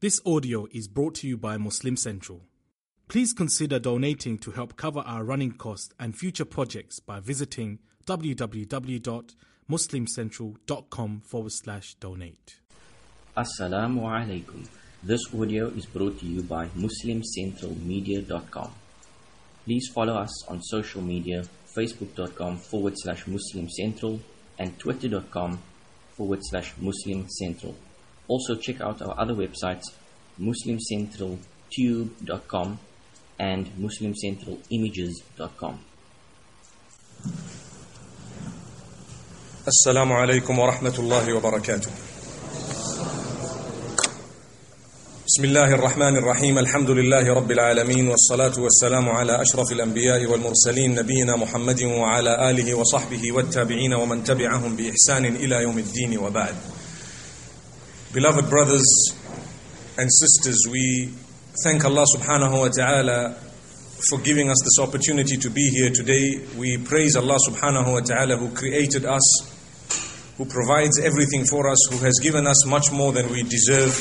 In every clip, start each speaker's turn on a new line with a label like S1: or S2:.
S1: This audio is brought to you by Muslim Central. Please consider donating to help cover our running costs and future projects by visiting www.muslimcentral.com forward slash donate.
S2: Assalamu alaikum. This audio is brought to you by MuslimCentralMedia.com. Please follow us on social media facebook.com forward slash Muslim Central and twitter.com forward slash Muslim Central. Also, check out our other websites MuslimCentralTube.com and MuslimCentralImages.com.
S3: السلام عليكم ورحمة الله وبركاته. بسم الله الرحمن الرحيم الحمد لله رب العالمين والصلاة والسلام على أشرف الأنبياء والمرسلين نبينا محمد وعلى آله وصحبه والتابعين ومن تبعهم بإحسان إلى يوم الدين وبعد. Beloved brothers and sisters, we thank Allah subhanahu wa ta'ala for giving us this opportunity to be here today. We praise Allah subhanahu wa ta'ala who created us, who provides everything for us, who has given us much more than we deserve.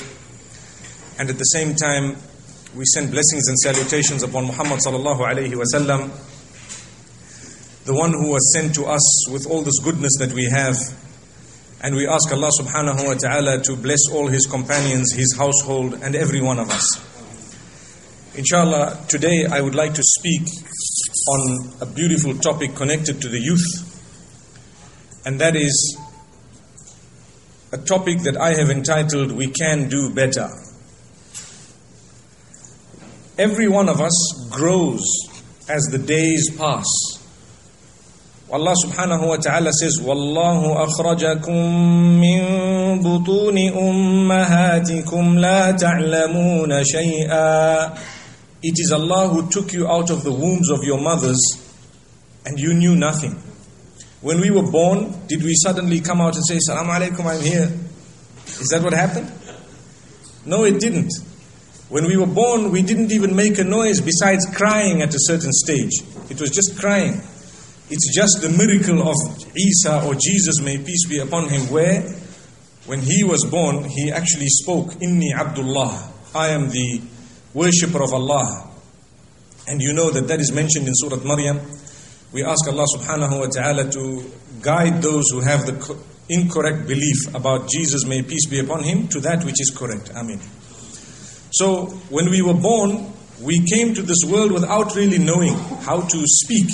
S3: And at the same time, we send blessings and salutations upon Muhammad sallallahu alayhi wa sallam, the one who was sent to us with all this goodness that we have. And we ask Allah subhanahu wa ta'ala to bless all his companions, his household, and every one of us. Inshallah, today I would like to speak on a beautiful topic connected to the youth, and that is a topic that I have entitled We Can Do Better. Every one of us grows as the days pass. Allah subhanahu wa ta'ala says, وَاللَّهُ أَخْرَجَكُم مِّن بُطُونِ أُمَّهَاتِكُمْ لَا تَعْلَمُونَ شَيْئًا It is Allah who took you out of the wombs of your mothers and you knew nothing. When we were born, did we suddenly come out and say, Salaam alaikum, I'm here? Is that what happened? No, it didn't. When we were born, we didn't even make a noise besides crying at a certain stage. It was just crying. It's just the miracle of Isa or Jesus, may peace be upon him, where when he was born, he actually spoke, Inni Abdullah, I am the worshipper of Allah. And you know that that is mentioned in Surah Maryam. We ask Allah subhanahu wa ta'ala to guide those who have the incorrect belief about Jesus, may peace be upon him, to that which is correct. Amen. So, when we were born, we came to this world without really knowing how to speak.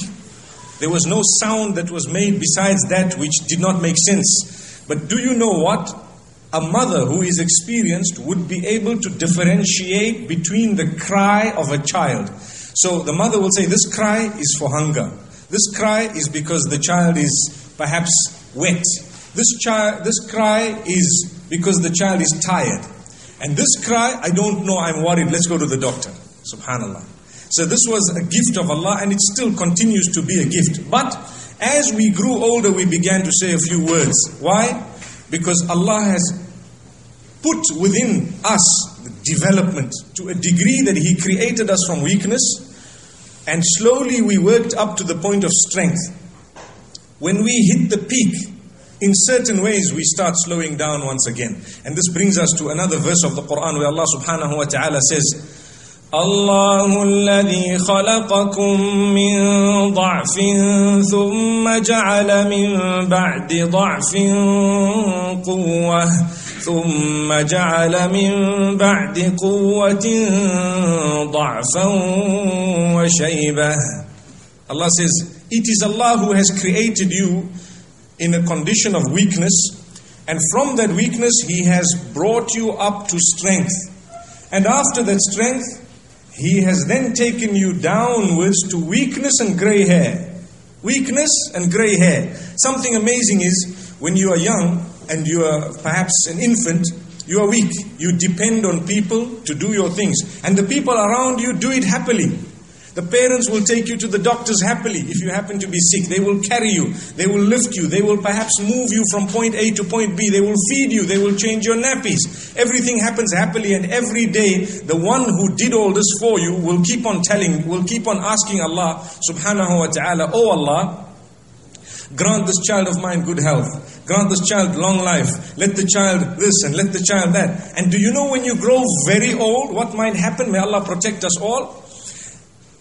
S3: There was no sound that was made besides that which did not make sense. But do you know what? A mother who is experienced would be able to differentiate between the cry of a child. So the mother will say, This cry is for hunger. This cry is because the child is perhaps wet. This, child, this cry is because the child is tired. And this cry, I don't know, I'm worried, let's go to the doctor. Subhanallah. So this was a gift of Allah and it still continues to be a gift. But as we grew older, we began to say a few words. Why? Because Allah has put within us the development to a degree that He created us from weakness and slowly we worked up to the point of strength. When we hit the peak, in certain ways we start slowing down once again. And this brings us to another verse of the Quran where Allah subhanahu wa ta'ala says, الله الذي خلقكم من ضعف ثم جعل من بعد ضعف قوة ثم جعل من بعد قوة ضعفا وشيبة Allah says, It is Allah who has created you in a condition of weakness and from that weakness He has brought you up to strength. And after that strength, he has then taken you downwards to weakness and grey hair. Weakness and grey hair. Something amazing is when you are young and you are perhaps an infant, you are weak. You depend on people to do your things. And the people around you do it happily. The parents will take you to the doctors happily if you happen to be sick. They will carry you. They will lift you. They will perhaps move you from point A to point B. They will feed you. They will change your nappies. Everything happens happily and every day the one who did all this for you will keep on telling, will keep on asking Allah subhanahu wa ta'ala, Oh Allah, Grant this child of mine good health. Grant this child long life. Let the child this and let the child that. And do you know when you grow very old, what might happen? May Allah protect us all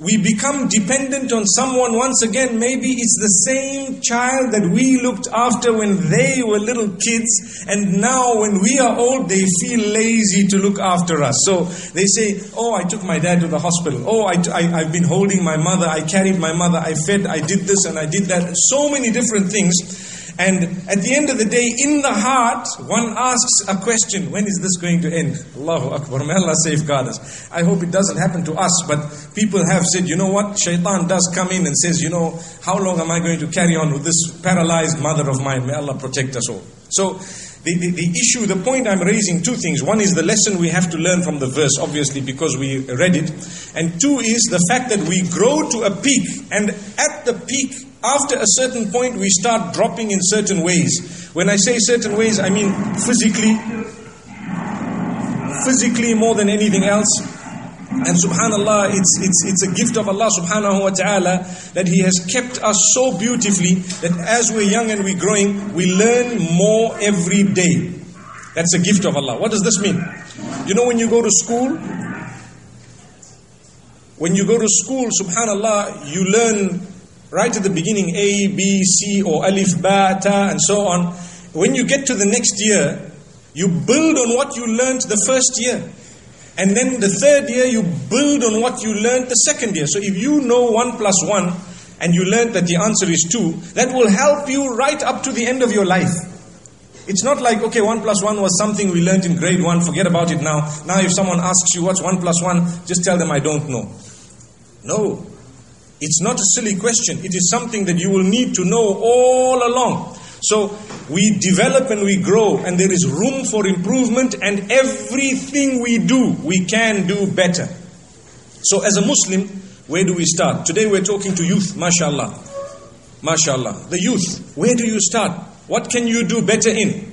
S3: we become dependent on someone once again. Maybe it's the same child that we looked after when they were little kids, and now when we are old, they feel lazy to look after us. So they say, Oh, I took my dad to the hospital. Oh, I, I, I've been holding my mother. I carried my mother. I fed. I did this and I did that. So many different things. And at the end of the day, in the heart, one asks a question when is this going to end? Allahu Akbar. May Allah safeguard us. I hope it doesn't happen to us, but people have said, you know what? Shaitan does come in and says, you know, how long am I going to carry on with this paralyzed mother of mine? May Allah protect us all. So, the, the, the, issue, the point I'm raising, two things. One is the lesson we have to learn from the verse, obviously, because we read it. And two is the fact that we grow to a peak. And at the peak, after a certain point, we start dropping in certain ways. When I say certain ways, I mean physically, physically more than anything else. And subhanAllah, it's, it's, it's a gift of Allah subhanahu wa ta'ala that He has kept us so beautifully that as we're young and we're growing, we learn more every day. That's a gift of Allah. What does this mean? You know, when you go to school, when you go to school, subhanAllah, you learn right at the beginning A, B, C, or Alif, Ba, Ta, and so on. When you get to the next year, you build on what you learned the first year. And then the third year, you build on what you learned the second year. So if you know 1 plus 1 and you learned that the answer is 2, that will help you right up to the end of your life. It's not like, okay, 1 plus 1 was something we learned in grade 1, forget about it now. Now, if someone asks you what's 1 plus 1, just tell them I don't know. No. It's not a silly question. It is something that you will need to know all along. So we develop and we grow, and there is room for improvement, and everything we do, we can do better. So, as a Muslim, where do we start? Today we're talking to youth, mashallah. Mashallah. The youth, where do you start? What can you do better in?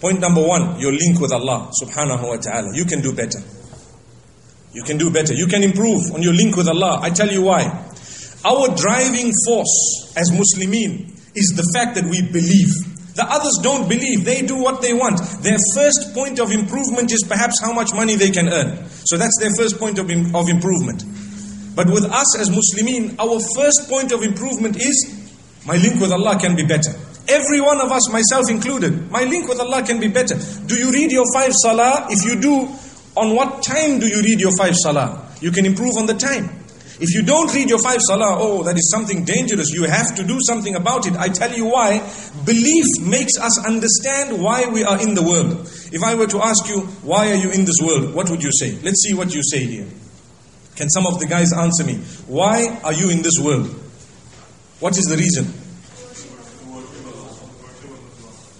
S3: Point number one, your link with Allah subhanahu wa ta'ala. You can do better. You can do better. You can improve on your link with Allah. I tell you why. Our driving force as Muslimin is the fact that we believe. The others don't believe. They do what they want. Their first point of improvement is perhaps how much money they can earn. So that's their first point of, of improvement. But with us as Muslimin, our first point of improvement is my link with Allah can be better. Every one of us, myself included, my link with Allah can be better. Do you read your five salah? If you do, on what time do you read your five salah? You can improve on the time. If you don't read your five salah, oh, that is something dangerous. You have to do something about it. I tell you why. Belief makes us understand why we are in the world. If I were to ask you, why are you in this world? What would you say? Let's see what you say here. Can some of the guys answer me? Why are you in this world? What is the reason?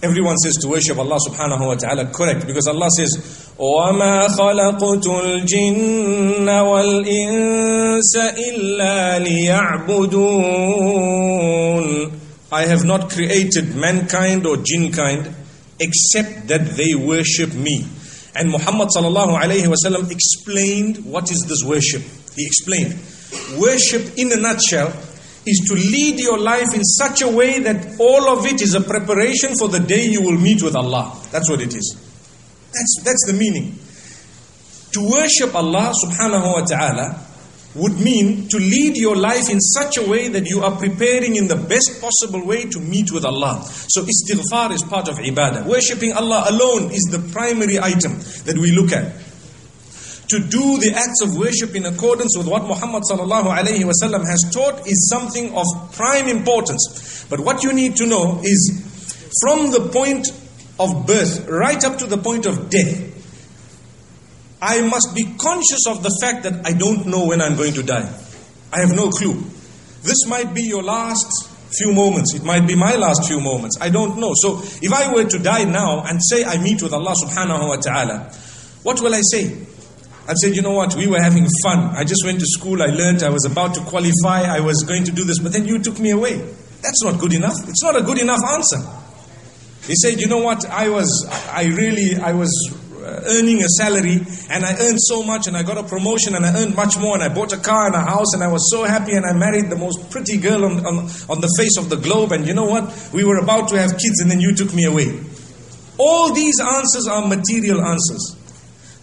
S3: Everyone says to worship Allah subhanahu wa ta'ala. Correct. Because Allah says, وَمَا خَلَقْتُ الْجِنَّ وَالْإِنسَ إِلَّا لِيَعْبُدُونَ I have not created mankind or jinn kind except that they worship me. And Muhammad sallallahu alayhi wasallam explained what is this worship. He explained. Worship in a nutshell is to lead your life in such a way that all of it is a preparation for the day you will meet with Allah. That's what it is. That's, that's the meaning. To worship Allah subhanahu wa ta'ala would mean to lead your life in such a way that you are preparing in the best possible way to meet with Allah. So istighfar is part of ibadah. Worshipping Allah alone is the primary item that we look at to do the acts of worship in accordance with what Muhammad sallallahu alaihi wasallam has taught is something of prime importance. But what you need to know is from the point of birth right up to the point of death, I must be conscious of the fact that I don't know when I'm going to die. I have no clue. This might be your last few moments. It might be my last few moments. I don't know. So if I were to die now and say I meet with Allah subhanahu wa ta'ala, what will I say? I said, you know what, we were having fun. I just went to school, I learned, I was about to qualify, I was going to do this, but then you took me away. That's not good enough. It's not a good enough answer. He said, you know what, I was, I really, I was uh, earning a salary and I earned so much and I got a promotion and I earned much more and I bought a car and a house and I was so happy and I married the most pretty girl on, on, on the face of the globe and you know what? We were about to have kids and then you took me away. All these answers are material answers.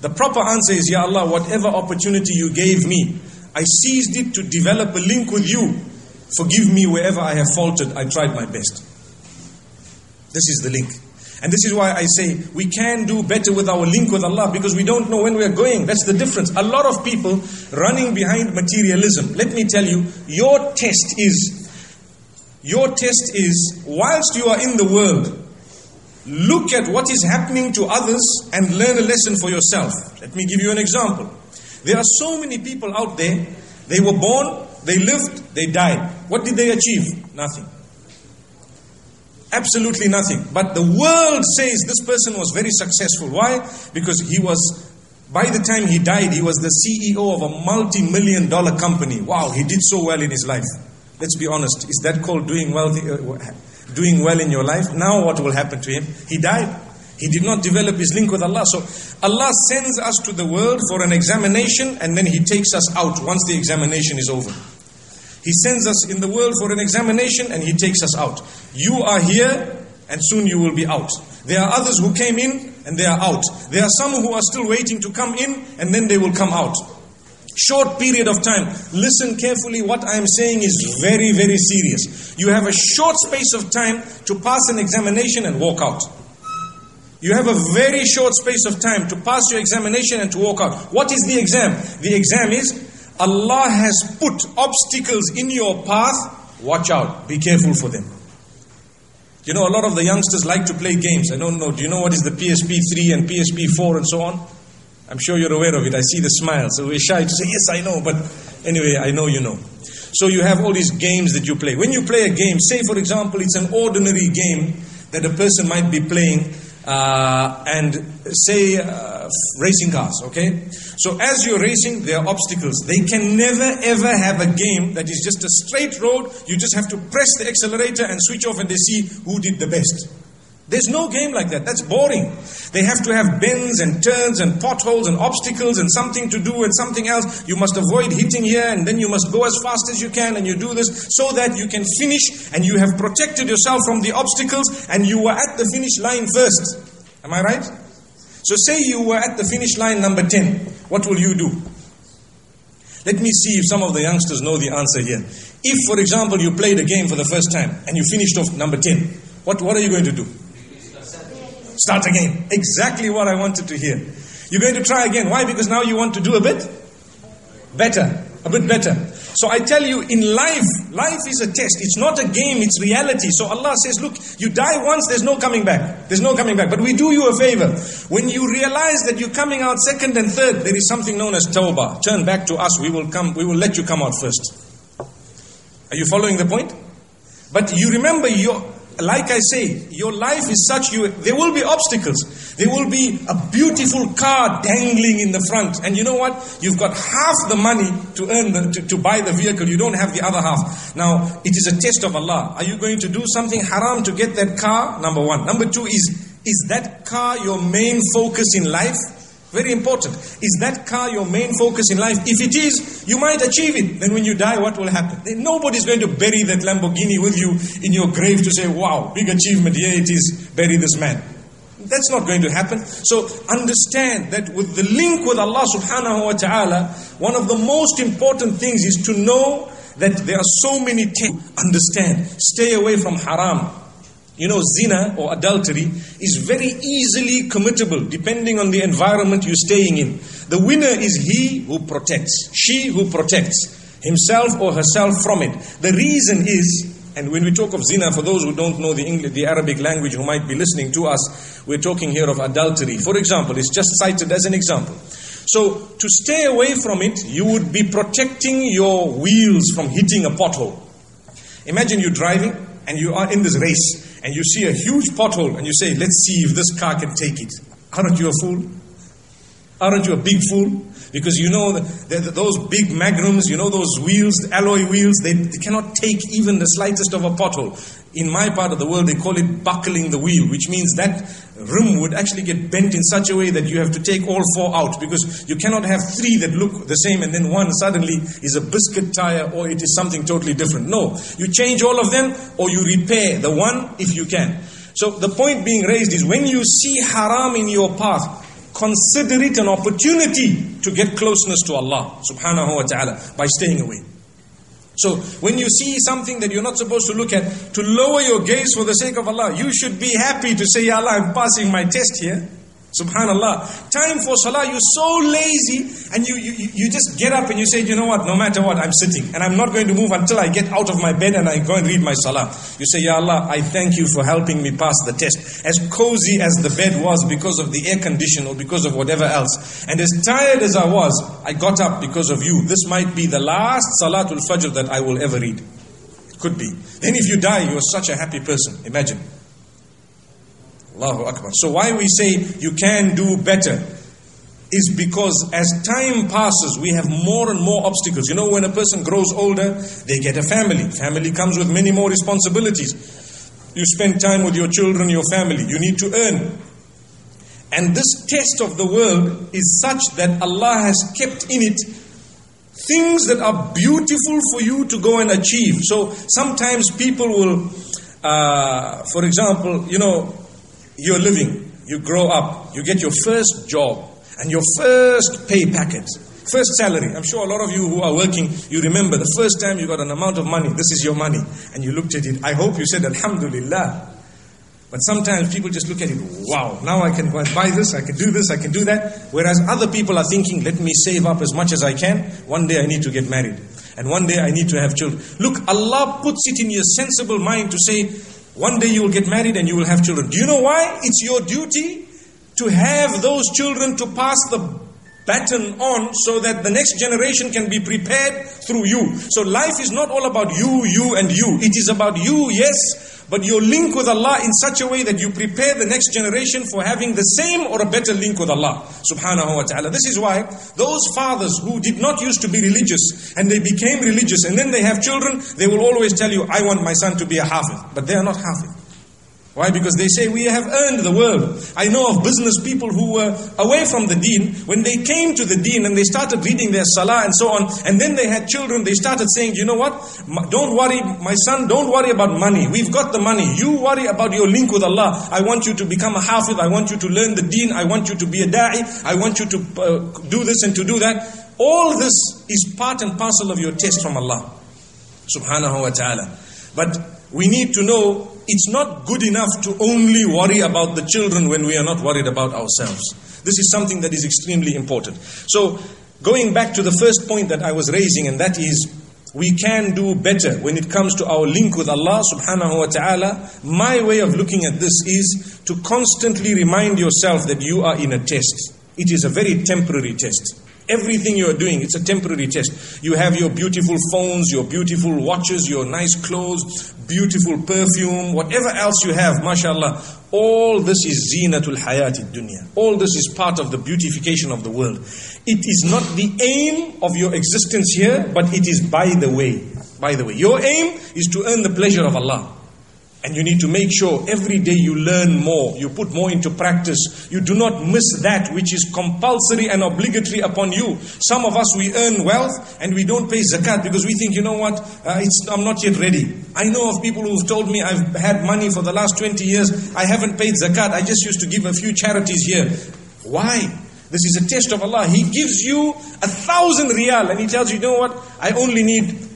S3: The proper answer is, Ya Allah, whatever opportunity you gave me, I seized it to develop a link with you. Forgive me wherever I have faltered. I tried my best. This is the link. And this is why I say we can do better with our link with Allah because we don't know when we are going. That's the difference. A lot of people running behind materialism. Let me tell you, your test is, your test is, whilst you are in the world, look at what is happening to others and learn a lesson for yourself. Let me give you an example. There are so many people out there, they were born, they lived, they died. What did they achieve? Nothing. Absolutely nothing. But the world says this person was very successful. Why? Because he was, by the time he died, he was the CEO of a multi million dollar company. Wow, he did so well in his life. Let's be honest. Is that called doing well, doing well in your life? Now, what will happen to him? He died. He did not develop his link with Allah. So, Allah sends us to the world for an examination and then He takes us out once the examination is over. He sends us in the world for an examination and He takes us out. You are here and soon you will be out. There are others who came in and they are out. There are some who are still waiting to come in and then they will come out. Short period of time. Listen carefully, what I am saying is very, very serious. You have a short space of time to pass an examination and walk out. You have a very short space of time to pass your examination and to walk out. What is the exam? The exam is Allah has put obstacles in your path. Watch out. Be careful for them. You know, a lot of the youngsters like to play games. I don't know. Do you know what is the PSP 3 and PSP 4 and so on? I'm sure you're aware of it. I see the smile. So we're shy to say, yes, I know. But anyway, I know you know. So you have all these games that you play. When you play a game, say for example, it's an ordinary game that a person might be playing uh, and say uh, racing cars, okay? So as you're racing, there are obstacles. They can never ever have a game that is just a straight road. You just have to press the accelerator and switch off and they see who did the best. There's no game like that. That's boring. They have to have bends and turns and potholes and obstacles and something to do and something else. You must avoid hitting here and then you must go as fast as you can and you do this so that you can finish and you have protected yourself from the obstacles and you were at the finish line first. Am I right? So say you were at the finish line number 10. What will you do? Let me see if some of the youngsters know the answer here. If, for example, you played a game for the first time and you finished off number 10, what, what are you going to do? Start again. Exactly what I wanted to hear. You're going to try again. Why? Because now you want to do a bit better. A bit better. So I tell you, in life, life is a test. It's not a game, it's reality. So Allah says, look, you die once, there's no coming back. There's no coming back. But we do you a favor. When you realize that you're coming out second and third, there is something known as tawbah. Turn back to us, we will come, we will let you come out first. Are you following the point? But you remember your like I say, your life is such you there will be obstacles. There will be a beautiful car dangling in the front. And you know what? You've got half the money to earn the, to, to buy the vehicle. You don't have the other half. Now, it is a test of Allah. Are you going to do something haram to get that car? Number one. Number two is is that car your main focus in life? Very important. Is that car your main focus in life? If it is, you might achieve it. Then when you die, what will happen? Nobody's going to bury that Lamborghini with you in your grave to say, wow, big achievement, here it is, bury this man. That's not going to happen. So understand that with the link with Allah subhanahu wa ta'ala, one of the most important things is to know that there are so many things. Understand. Stay away from haram. You know, zina or adultery is very easily committable depending on the environment you're staying in. The winner is he who protects, she who protects himself or herself from it. The reason is, and when we talk of zina, for those who don't know the English, the Arabic language who might be listening to us, we're talking here of adultery. For example, it's just cited as an example. So, to stay away from it, you would be protecting your wheels from hitting a pothole. Imagine you're driving and you are in this race and you see a huge pothole and you say, let's see if this car can take it. Aren't you a fool? Aren't you a big fool? Because you know that those big magnums, you know those wheels, alloy wheels, they, they cannot take even the slightest of a pothole. In my part of the world, they call it buckling the wheel, which means that rim would actually get bent in such a way that you have to take all four out because you cannot have three that look the same and then one suddenly is a biscuit tire or it is something totally different. No, you change all of them or you repair the one if you can. So the point being raised is when you see haram in your path, consider it an opportunity to get closeness to Allah subhanahu wa ta'ala by staying away. So when you see something that you're not supposed to look at, to lower your gaze for the sake of Allah, you should be happy to say, Ya Allah, I'm passing my test here. Subhanallah. Time for salah, you're so lazy and you, you, you just get up and you say, you know what, no matter what, I'm sitting and I'm not going to move until I get out of my bed and I go and read my salah. You say, Ya Allah, I thank you for helping me pass the test. As cozy as the bed was because of the air condition or because of whatever else. And as tired as I was, I got up because of you. This might be the last salatul fajr that I will ever read. Could be. Then if you die, you're such a happy person. Imagine. Allahu Akbar. So why we say you can do better is because as time passes, we have more and more obstacles. You know, when a person grows older, they get a family. Family comes with many more responsibilities. You spend time with your children, your family. You need to earn. And this test of the world is such that Allah has kept in it things that are beautiful for you to go and achieve. So sometimes people will, uh, for example, you know, you're living, you grow up, you get your first job and your first pay packet, first salary. I'm sure a lot of you who are working, you remember the first time you got an amount of money, this is your money, and you looked at it. I hope you said Alhamdulillah. But sometimes people just look at it, wow, now I can buy this, I can do this, I can do that. Whereas other people are thinking, let me save up as much as I can. One day I need to get married. And one day I need to have children. Look, Allah puts it in your sensible mind to say, one day you will get married and you will have children. Do you know why? It's your duty to have those children to pass the baton on so that the next generation can be prepared through you. So life is not all about you, you, and you. It is about you, yes, but your link with Allah in such a way that you prepare the next generation for having the same or a better link with Allah subhanahu wa ta'ala. This is why those fathers who did not used to be religious and they became religious and then they have children, they will always tell you, I want my son to be a hafiz. But they are not hafiz. Why? Because they say we have earned the world. I know of business people who were away from the deen. When they came to the deen and they started reading their salah and so on, and then they had children, they started saying, you know what? Don't worry, my son, don't worry about money. We've got the money. You worry about your link with Allah. I want you to become a hafiz. I want you to learn the deen. I want you to be a da'i. I want you to uh, do this and to do that. All this is part and parcel of your test from Allah. Subhanahu wa ta'ala. But we need to know it's not good enough to only worry about the children when we are not worried about ourselves. This is something that is extremely important. So, going back to the first point that I was raising, and that is we can do better when it comes to our link with Allah subhanahu wa ta'ala. My way of looking at this is to constantly remind yourself that you are in a test. It is a very temporary test. Everything you are doing, it's a temporary test. You have your beautiful phones, your beautiful watches, your nice clothes, beautiful perfume, whatever else you have, mashallah. All this is zinatul hayati dunya. All this is part of the beautification of the world. It is not the aim of your existence here, but it is by the way. By the way, your aim is to earn the pleasure of Allah. And you need to make sure every day you learn more, you put more into practice. You do not miss that which is compulsory and obligatory upon you. Some of us, we earn wealth and we don't pay zakat because we think, you know what, uh, I'm not yet ready. I know of people who've told me I've had money for the last 20 years, I haven't paid zakat, I just used to give a few charities here. Why? This is a test of Allah. He gives you a thousand riyal and He tells you, you know what, I only need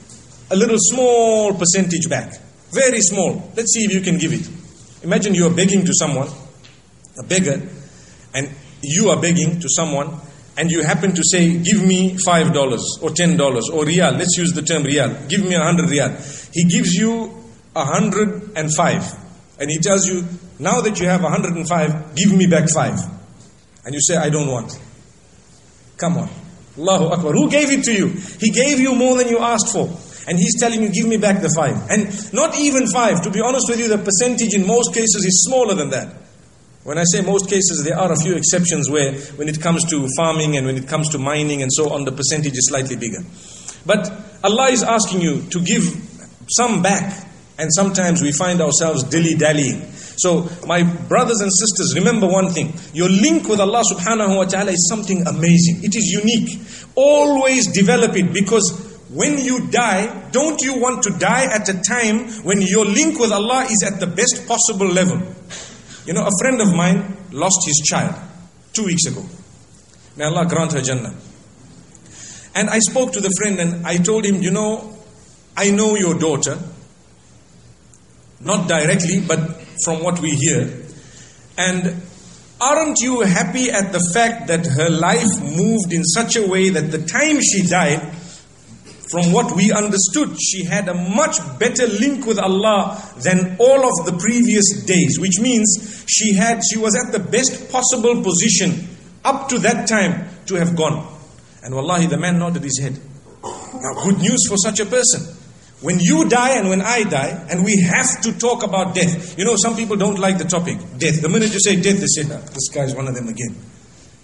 S3: a little small percentage back. Very small. Let's see if you can give it. Imagine you are begging to someone, a beggar, and you are begging to someone, and you happen to say, Give me $5 or $10 or riyal. Let's use the term riyal. Give me a 100 riyal. He gives you a 105. And he tells you, Now that you have a 105, give me back 5. And you say, I don't want. Come on. Allahu Akbar. Who gave it to you? He gave you more than you asked for. And he's telling you, give me back the five. And not even five. To be honest with you, the percentage in most cases is smaller than that. When I say most cases, there are a few exceptions where, when it comes to farming and when it comes to mining and so on, the percentage is slightly bigger. But Allah is asking you to give some back, and sometimes we find ourselves dilly dallying. So, my brothers and sisters, remember one thing your link with Allah subhanahu wa ta'ala is something amazing, it is unique. Always develop it because when you die, don't you want to die at a time when your link with Allah is at the best possible level? You know, a friend of mine lost his child two weeks ago. May Allah grant her Jannah. And I spoke to the friend and I told him, you know, I know your daughter, not directly, but from what we hear. And aren't you happy at the fact that her life moved in such a way that the time she died, from what we understood, she had a much better link with Allah than all of the previous days, which means she had she was at the best possible position up to that time to have gone. And wallahi, the man nodded his head. Now, good news for such a person. When you die and when I die, and we have to talk about death. You know, some people don't like the topic, death. The minute you say death, they say, ah, this guy's one of them again.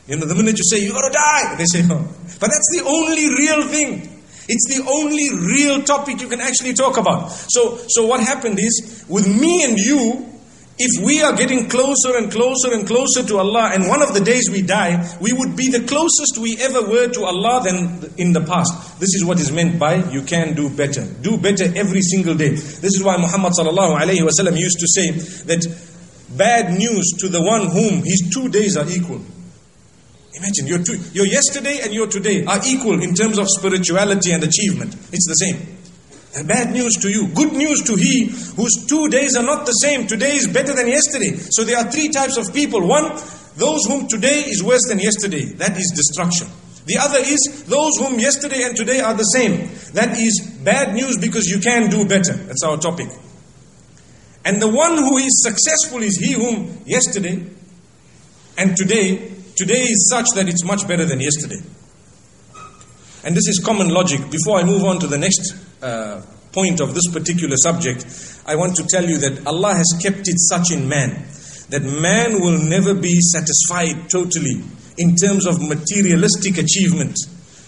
S3: You know, the minute you say, you're going to die, they say, no. But that's the only real thing. It's the only real topic you can actually talk about. So, so what happened is, with me and you, if we are getting closer and closer and closer to Allah, and one of the days we die, we would be the closest we ever were to Allah than in the past. This is what is meant by you can do better. Do better every single day. This is why Muhammad sallallahu alayhi wasallam used to say that bad news to the one whom his two days are equal. Imagine your two, your yesterday and your today are equal in terms of spirituality and achievement. It's the same. And bad news to you. Good news to he whose two days are not the same. Today is better than yesterday. So there are three types of people. One, those whom today is worse than yesterday. That is destruction. The other is those whom yesterday and today are the same. That is bad news because you can do better. That's our topic. And the one who is successful is he whom yesterday and today Today is such that it's much better than yesterday. And this is common logic. Before I move on to the next uh, point of this particular subject, I want to tell you that Allah has kept it such in man that man will never be satisfied totally in terms of materialistic achievement.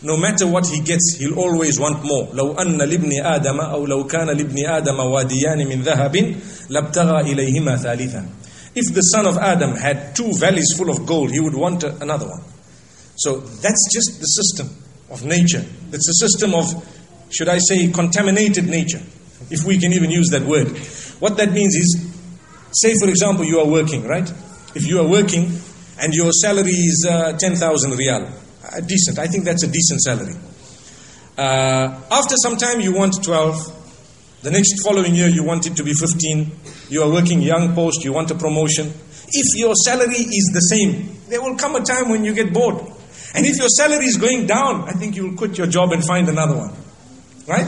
S3: No matter what he gets, he'll always want more. لو أن لابن آدم أو لو كان لابن آدم واديان من ذهب لابتغى إليهما ثالثا if the son of Adam had two valleys full of gold, he would want another one. So that's just the system of nature. It's a system of, should I say, contaminated nature, if we can even use that word. What that means is, say for example, you are working, right? If you are working and your salary is uh, 10,000 riyal, uh, decent, I think that's a decent salary. Uh, after some time, you want 12, the next following year, you want it to be 15. You are working young post, you want a promotion. If your salary is the same, there will come a time when you get bored. And if your salary is going down, I think you will quit your job and find another one. Right?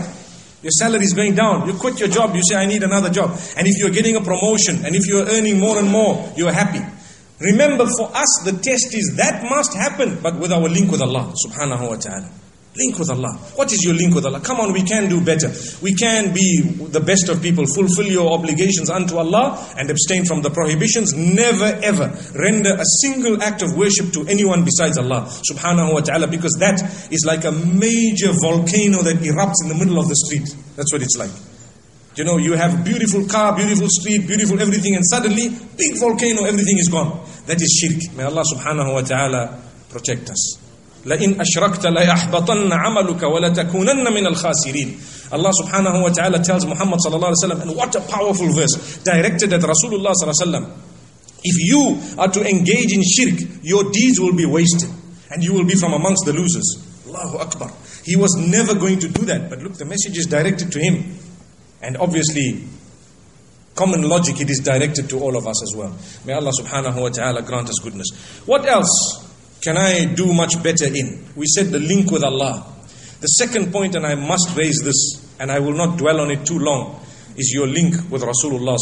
S3: Your salary is going down. You quit your job, you say, I need another job. And if you're getting a promotion, and if you're earning more and more, you're happy. Remember, for us, the test is that must happen, but with our link with Allah subhanahu wa ta'ala. Link with Allah. What is your link with Allah? Come on, we can do better. We can be the best of people. Fulfill your obligations unto Allah and abstain from the prohibitions. Never ever render a single act of worship to anyone besides Allah subhanahu wa ta'ala because that is like a major volcano that erupts in the middle of the street. That's what it's like. You know, you have beautiful car, beautiful street, beautiful everything, and suddenly, big volcano, everything is gone. That is shirk. May Allah subhanahu wa ta'ala protect us. لئن أشركت ليحبطن عملك ولتكونن من الخاسرين Allah subhanahu wa ta'ala tells Muhammad sallallahu alaihi wasallam and what a powerful verse directed at Rasulullah sallallahu alaihi wasallam if you are to engage in shirk your deeds will be wasted and you will be from amongst the losers Allahu Akbar he was never going to do that but look the message is directed to him and obviously common logic it is directed to all of us as well may Allah subhanahu wa ta'ala grant us goodness what else can I do much better in? We said the link with Allah. The second point, and I must raise this, and I will not dwell on it too long, is your link with Rasulullah.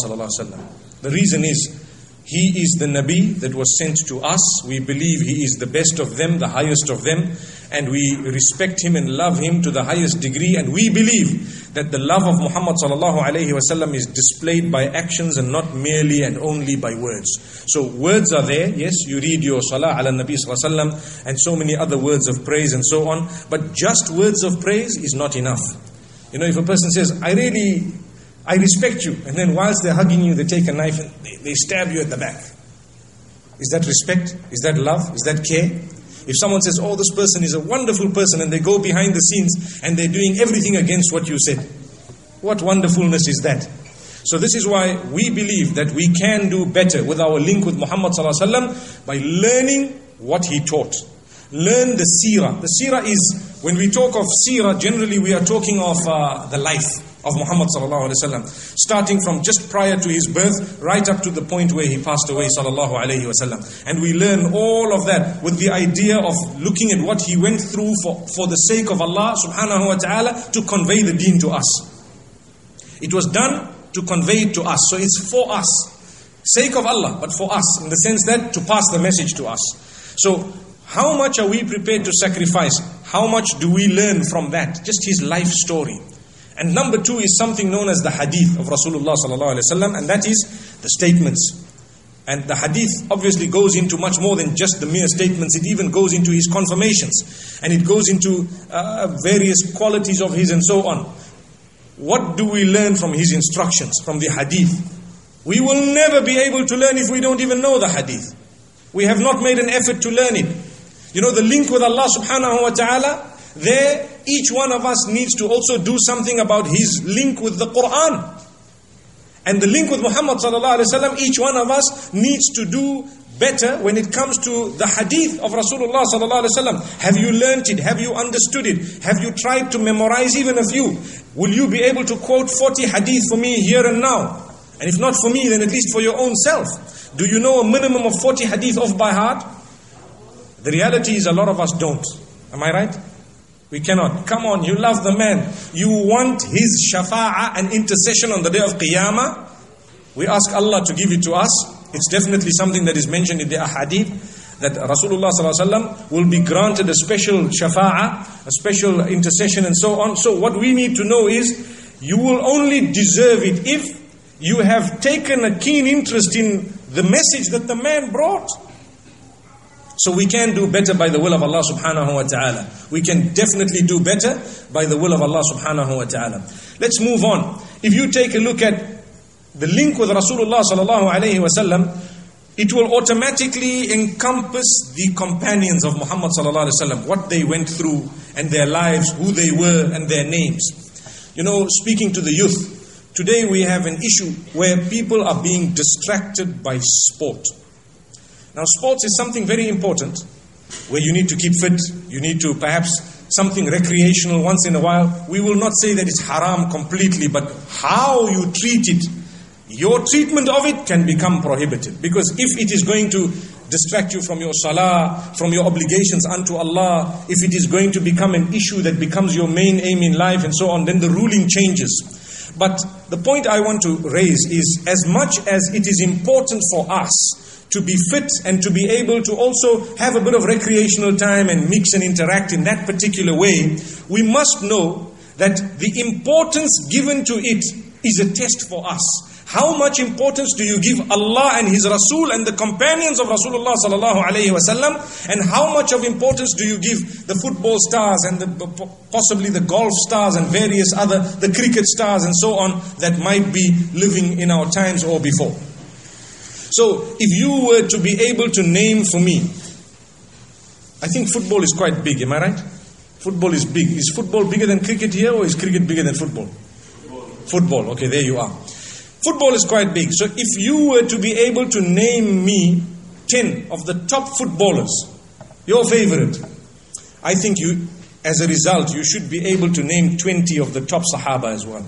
S3: The reason is, he is the Nabi that was sent to us. We believe he is the best of them, the highest of them, and we respect him and love him to the highest degree and we believe that the love of Muhammad sallallahu alaihi wasallam is displayed by actions and not merely and only by words. So words are there, yes, you read your salah ala nabi sallallahu and so many other words of praise and so on, but just words of praise is not enough. You know, if a person says, I really, I respect you, and then whilst they're hugging you, they take a knife and they, they stab you at the back. Is that respect? Is that love? Is that care? If someone says, oh, this person is a wonderful person, and they go behind the scenes and they're doing everything against what you said, what wonderfulness is that? So this is why we believe that we can do better with our link with Muhammad by learning what he taught. Learn the seerah. The seerah is, when we talk of seerah, generally we are talking of uh, the life of Muhammad sallallahu alaihi wasallam, starting from just prior to his birth, right up to the point where he passed away sallallahu alaihi wasallam. And we learn all of that with the idea of looking at what he went through for, for the sake of Allah subhanahu wa ta'ala to convey the deen to us. It was done to convey it to us. So it's for us. Sake of Allah, but for us, in the sense that to pass the message to us. So how much are we prepared to sacrifice? How much do we learn from that? Just his life story. And number two is something known as the hadith of Rasulullah sallallahu and that is the statements. And the hadith obviously goes into much more than just the mere statements. It even goes into his confirmations, and it goes into uh, various qualities of his and so on. What do we learn from his instructions, from the hadith? We will never be able to learn if we don't even know the hadith. We have not made an effort to learn it. You know, the link with Allah subhanahu wa ta'ala, there, each one of us needs to also do something about his link with the Quran. And the link with Muhammad each one of us needs to do better when it comes to the hadith of Rasulullah. Have you learnt it? Have you understood it? Have you tried to memorize even a few? Will you be able to quote 40 hadith for me here and now? And if not for me, then at least for your own self. Do you know a minimum of 40 hadith off by heart? The reality is a lot of us don't. Am I right? We cannot. Come on, you love the man. You want his shafa'ah and intercession on the day of Qiyamah. We ask Allah to give it to us. It's definitely something that is mentioned in the ahadith that Rasulullah will be granted a special shafa'ah, a special intercession and so on. So what we need to know is you will only deserve it if you have taken a keen interest in the message that the man brought. So we can do better by the will of Allah subhanahu wa ta'ala. We can definitely do better by the will of Allah subhanahu wa ta'ala. Let's move on. If you take a look at the link with Rasulullah sallallahu alayhi wa sallam, it will automatically encompass the companions of Muhammad sallallahu alayhi wa sallam, what they went through and their lives, who they were and their names. You know, speaking to the youth, today we have an issue where people are being distracted by sport. Now, sports is something very important where you need to keep fit, you need to perhaps something recreational once in a while. We will not say that it's haram completely, but how you treat it, your treatment of it can become prohibited. Because if it is going to distract you from your salah, from your obligations unto Allah, if it is going to become an issue that becomes your main aim in life and so on, then the ruling changes. But the point I want to raise is as much as it is important for us to be fit and to be able to also have a bit of recreational time and mix and interact in that particular way, we must know that the importance given to it is a test for us. How much importance do you give Allah and His Rasul and the companions of Rasulullah sallallahu alaihi wasallam? And how much of importance do you give the football stars and the, possibly the golf stars and various other, the cricket stars and so on that might be living in our times or before? So, if you were to be able to name for me, I think football is quite big, am I right? Football is big. Is football bigger than cricket here or is cricket bigger than football? Football. Football, okay, there you are. Football is quite big. So, if you were to be able to name me 10 of the top footballers, your favorite, I think you, as a result, you should be able to name 20 of the top Sahaba as well.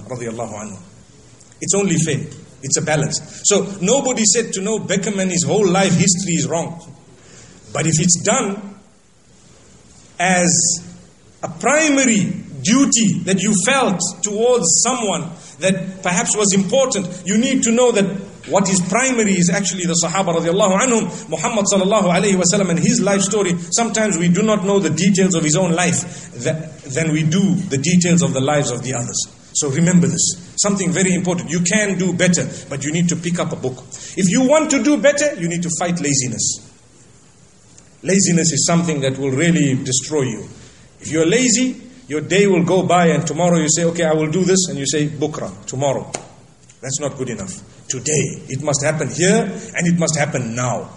S3: It's only fair. It's a balance. So nobody said to know Beckham and his whole life history is wrong. But if it's done as a primary duty that you felt towards someone that perhaps was important, you need to know that what is primary is actually the Sahaba radiallahu anhum, Muhammad sallallahu alayhi wasallam and his life story. Sometimes we do not know the details of his own life than we do the details of the lives of the others. So remember this. Something very important. You can do better, but you need to pick up a book. If you want to do better, you need to fight laziness. Laziness is something that will really destroy you. If you're lazy, your day will go by and tomorrow you say, okay, I will do this, and you say, bukra, tomorrow. That's not good enough. Today. It must happen here and it must happen now.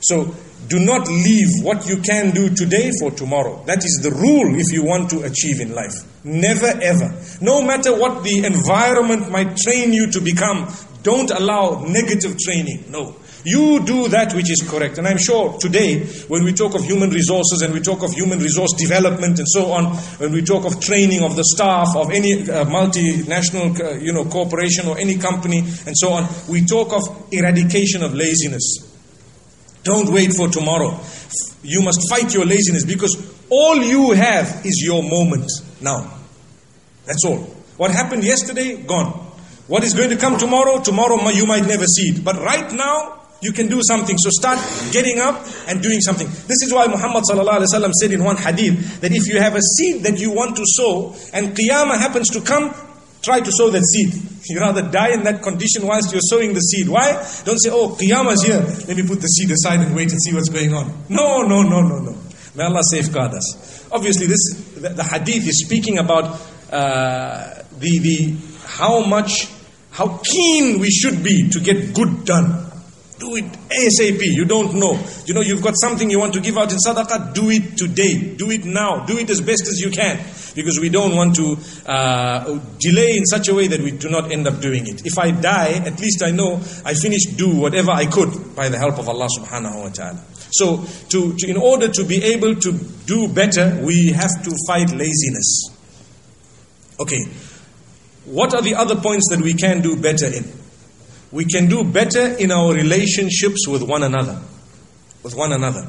S3: So do not leave what you can do today for tomorrow. That is the rule if you want to achieve in life. Never ever. No matter what the environment might train you to become, don't allow negative training. No. You do that which is correct. And I'm sure today, when we talk of human resources and we talk of human resource development and so on, when we talk of training of the staff of any uh, multinational uh, you know, corporation or any company and so on, we talk of eradication of laziness. Don't wait for tomorrow. You must fight your laziness because all you have is your moment now. That's all. What happened yesterday, gone. What is going to come tomorrow, tomorrow you might never see it. But right now, you can do something. So start getting up and doing something. This is why Muhammad said in one hadith that if you have a seed that you want to sow and qiyamah happens to come, try to sow that seed. You rather die in that condition whilst you're sowing the seed. Why? Don't say, oh, qiyamah's here. Let me put the seed aside and wait and see what's going on. No, no, no, no, no. May Allah safeguard us. Obviously, this the, the hadith is speaking about uh, the, the how much, how keen we should be to get good done. Do it ASAP. You don't know. You know, you've got something you want to give out in sadaqah, do it today. Do it now. Do it as best as you can. Because we don't want to uh, delay in such a way that we do not end up doing it. If I die, at least I know I finished do whatever I could by the help of Allah subhanahu wa ta'ala. So, to, to, in order to be able to do better, we have to fight laziness. Okay. What are the other points that we can do better in? we can do better in our relationships with one another. With one another.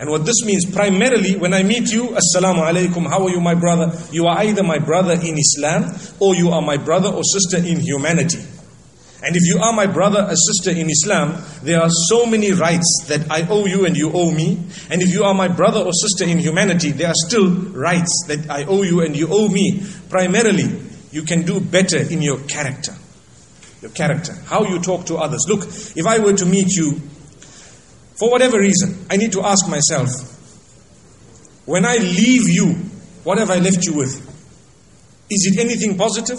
S3: And what this means, primarily, when I meet you, Assalamu alaikum, how are you, my brother? You are either my brother in Islam or you are my brother or sister in humanity. And if you are my brother or sister in Islam, there are so many rights that I owe you and you owe me. And if you are my brother or sister in humanity, there are still rights that I owe you and you owe me. Primarily, you can do better in your character your character, how you talk to others. Look, if I were to meet you, for whatever reason, I need to ask myself, when I leave you, what have I left you with? Is it anything positive?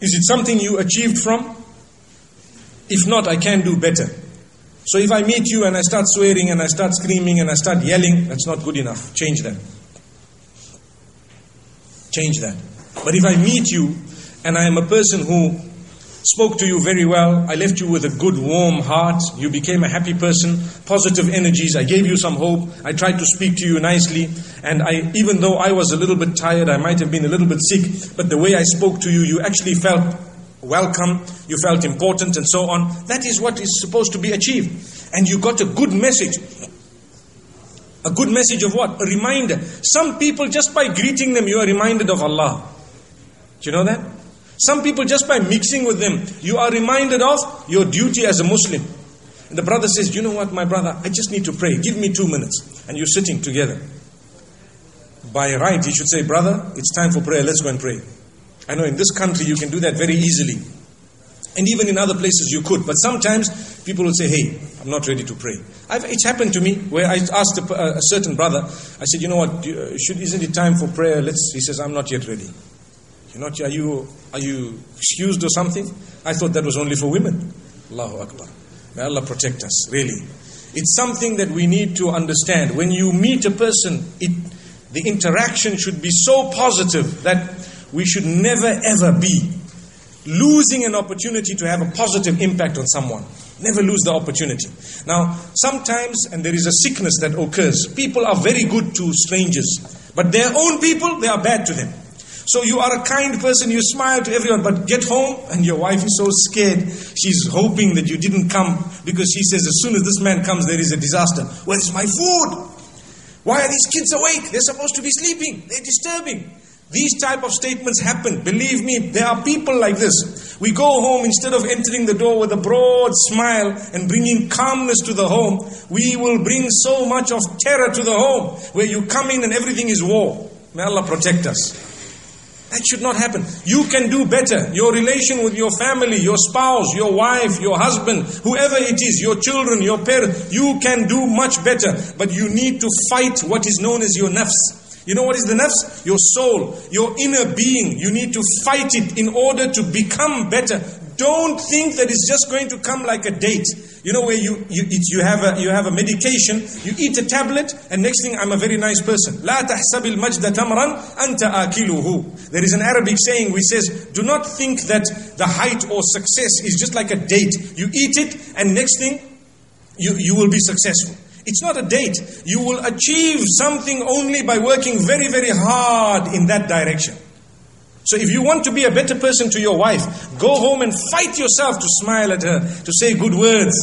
S3: Is it something you achieved from? If not, I can do better. So if I meet you and I start swearing and I start screaming and I start yelling, that's not good enough. Change that. Change that. But if I meet you and I am a person who spoke to you very well. I left you with a good, warm heart. You became a happy person, positive energies. I gave you some hope. I tried to speak to you nicely. And I, even though I was a little bit tired, I might have been a little bit sick, but the way I spoke to you, you actually felt welcome, you felt important, and so on. That is what is supposed to be achieved. And you got a good message. A good message of what? A reminder. Some people, just by greeting them, you are reminded of Allah. Do you know that? Some people, just by mixing with them, you are reminded of your duty as a Muslim. And the brother says, You know what, my brother, I just need to pray. Give me two minutes. And you're sitting together. By right, he should say, Brother, it's time for prayer. Let's go and pray. I know in this country you can do that very easily. And even in other places you could. But sometimes people will say, Hey, I'm not ready to pray. I've, it's happened to me where I asked a, a, certain brother, I said, You know what, should, isn't it time for prayer? Let's, he says, I'm not yet ready. You're not, are you, are you excused or something? I thought that was only for women. Allahu Akbar. May Allah protect us, really. It's something that we need to understand. When you meet a person, it, the interaction should be so positive that we should never ever be losing an opportunity to have a positive impact on someone. Never lose the opportunity. Now, sometimes, and there is a sickness that occurs, people are very good to strangers, but their own people, they are bad to them. So you are a kind person, you smile to everyone, but get home and your wife is so scared. She's hoping that you didn't come because she says, as soon as this man comes, there is a disaster. Where's my food? Why are these kids awake? They're supposed to be sleeping. They're disturbing. These type of statements happen. Believe me, there are people like this. We go home instead of entering the door with a broad smile and bringing calmness to the home, we will bring so much of terror to the home where you come in and everything is war. May Allah protect us. That should not happen. You can do better. Your relation with your family, your spouse, your wife, your husband, whoever it is, your children, your parents, you can do much better. But you need to fight what is known as your nafs. You know what is the nafs? Your soul, your inner being. You need to fight it in order to become better. Don't think that it's just going to come like a date. You know where you, you, you, have a, you have a medication, you eat a tablet, and next thing, I'm a very nice person. لا تحسب المجد تمرا أنت آكله. There is an Arabic saying which says, do not think that the height or success is just like a date. You eat it, and next thing, you, you will be successful. It's not a date. You will achieve something only by working very, very hard in that direction. So if you want to be a better person to your wife, go home and fight yourself to smile at her, to say good words,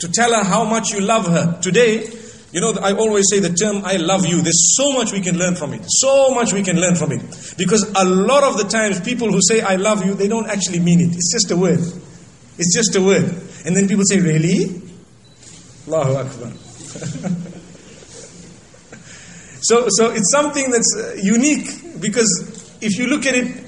S3: to tell her how much you love her. Today, you know, I always say the term I love you. There's so much we can learn from it. So much we can learn from it. Because a lot of the times people who say I love you, they don't actually mean it. It's just a word. It's just a word. And then people say, Really? Allahu Akbar. so, so it's something that's uh, unique because if you look at it,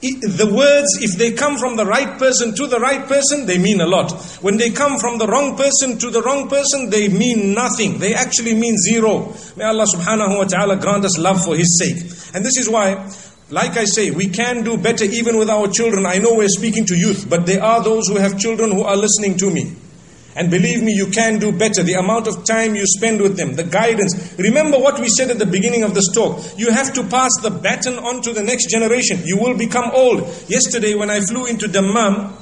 S3: the words, if they come from the right person to the right person, they mean a lot. When they come from the wrong person to the wrong person, they mean nothing. They actually mean zero. May Allah subhanahu wa ta'ala grant us love for His sake. And this is why, like I say, we can do better even with our children. I know we're speaking to youth, but there are those who have children who are listening to me. And believe me, you can do better. The amount of time you spend with them, the guidance. Remember what we said at the beginning of this talk. You have to pass the baton on to the next generation. You will become old. Yesterday, when I flew into Dammam,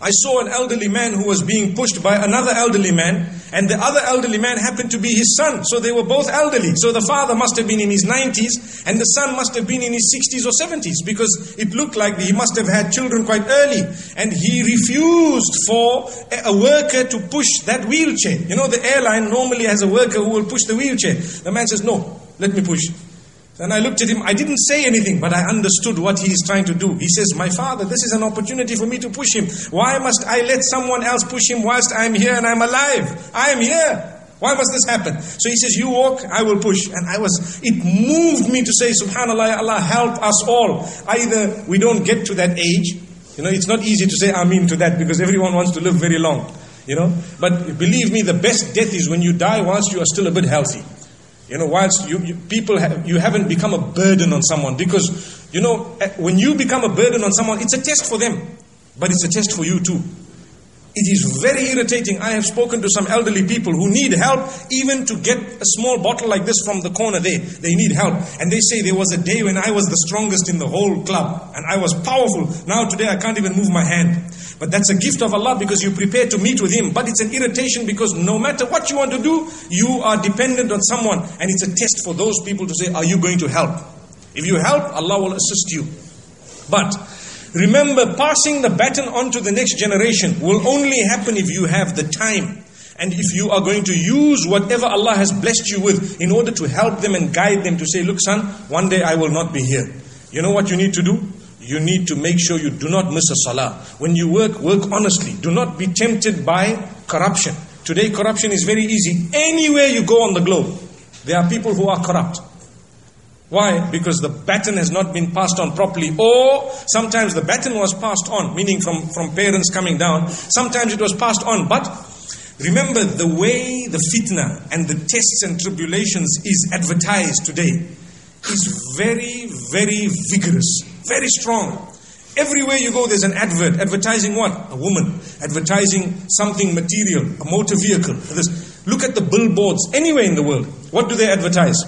S3: I saw an elderly man who was being pushed by another elderly man, and the other elderly man happened to be his son. So they were both elderly. So the father must have been in his 90s, and the son must have been in his 60s or 70s, because it looked like he must have had children quite early. And he refused for a worker to push that wheelchair. You know, the airline normally has a worker who will push the wheelchair. The man says, No, let me push. And I looked at him, I didn't say anything, but I understood what he is trying to do. He says, My father, this is an opportunity for me to push him. Why must I let someone else push him whilst I'm here and I'm alive? I am here. Why must this happen? So he says, You walk, I will push. And I was, it moved me to say, Subhanallah, Allah help us all. Either we don't get to that age, you know, it's not easy to say Ameen to that because everyone wants to live very long, you know. But believe me, the best death is when you die whilst you are still a bit healthy. You know, whilst you, you people have, you haven't become a burden on someone because you know eh, when you become a burden on someone, it's a test for them, but it's a test for you too. It is very irritating. I have spoken to some elderly people who need help even to get a small bottle like this from the corner there. They need help. And they say there was a day when I was the strongest in the whole club and I was powerful. Now today I can't even move my hand. But that's a gift of Allah because you prepare to meet with Him. But it's an irritation because no matter what you want to do, you are dependent on someone. And it's a test for those people to say, Are you going to help? If you help, Allah will assist you. But Remember, passing the baton on to the next generation will only happen if you have the time. And if you are going to use whatever Allah has blessed you with in order to help them and guide them to say, Look, son, one day I will not be here. You know what you need to do? You need to make sure you do not miss a salah. When you work, work honestly. Do not be tempted by corruption. Today, corruption is very easy. Anywhere you go on the globe, there are people who are corrupt. Why? Because the baton has not been passed on properly. Or sometimes the baton was passed on, meaning from, from parents coming down. Sometimes it was passed on. But remember, the way the fitna and the tests and tribulations is advertised today is very, very vigorous, very strong. Everywhere you go, there's an advert. Advertising what? A woman. Advertising something material, a motor vehicle. This. Look at the billboards anywhere in the world. What do they advertise?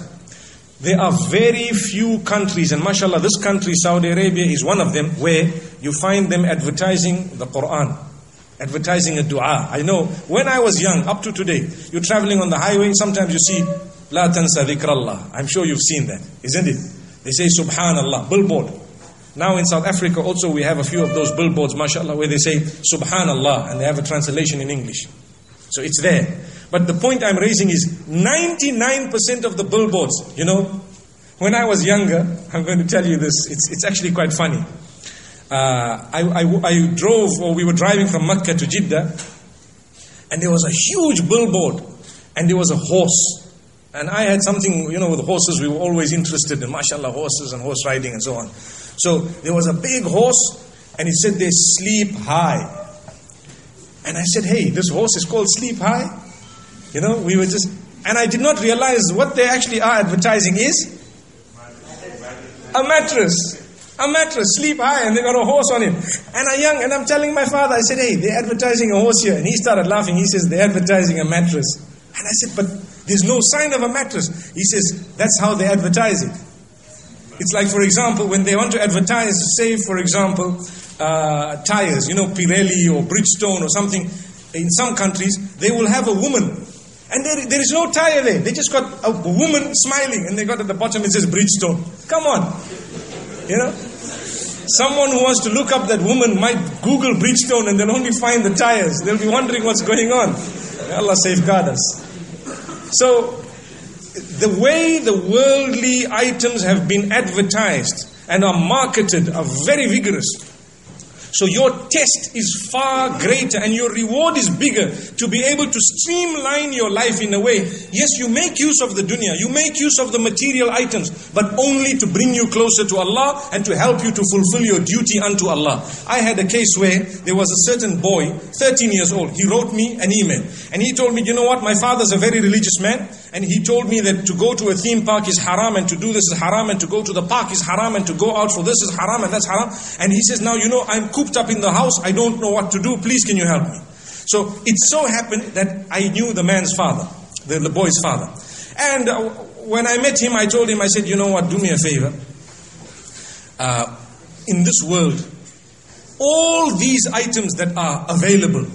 S3: There are very few countries, and mashallah, this country, Saudi Arabia, is one of them, where you find them advertising the Quran, advertising a dua. I know, when I was young, up to today, you're traveling on the highway, sometimes you see, La tansa dhikrallah. I'm sure you've seen that, isn't it? They say Subhanallah, billboard. Now in South Africa also we have a few of those billboards, mashallah, where they say Subhanallah, and they have a translation in English. So it's there. But the point I'm raising is 99% of the billboards, you know, when I was younger, I'm going to tell you this, it's, it's actually quite funny. uh, I, I, I drove, or we were driving from Mecca to Jeddah, and there was a huge billboard, and there was a horse. And I had something, you know, with horses, we were always interested in, mashallah, horses and horse riding and so on. So there was a big horse, and he said they sleep high. And I said, hey, this horse is called Sleep High. You know, we were just, and I did not realize what they actually are advertising is a mattress. A mattress, sleep high, and they got a horse on it. And I young, and I'm telling my father, I said, hey, they're advertising a horse here. And he started laughing. He says, they're advertising a mattress. And I said, but there's no sign of a mattress. He says, that's how they advertise it. It's like, for example, when they want to advertise, say, for example, uh, tires, you know, Pirelli or Bridgestone or something, in some countries, they will have a woman. And there, there is no tire there. They just got a woman smiling, and they got at the bottom, it says Bridgestone. Come on. You know? Someone who wants to look up that woman might Google Bridgestone and they'll only find the tires. They'll be wondering what's going on. Allah safeguard us. So, the way the worldly items have been advertised and are marketed are very vigorous. So your test is far greater and your reward is bigger to be able to streamline your life in a way. Yes, you make use of the dunya, you make use of the material items, but only to bring you closer to Allah and to help you to fulfill your duty unto Allah. I had a case where there was a certain boy, 13 years old, he wrote me an email and he told me, you know what, my father's a very religious man and he told me that to go to a theme park is haram and to do this is haram and to go to the park is haram and to go out for this is haram and that's haram. And he says, now you know, I'm cooped up in the house, I don't know what to do, please can you help me? So it so happened that I knew the man's father, the, the boy's father. And uh, when I met him, I told him, I said, you know what, do me a favor. Uh, in this world, all these items that are available,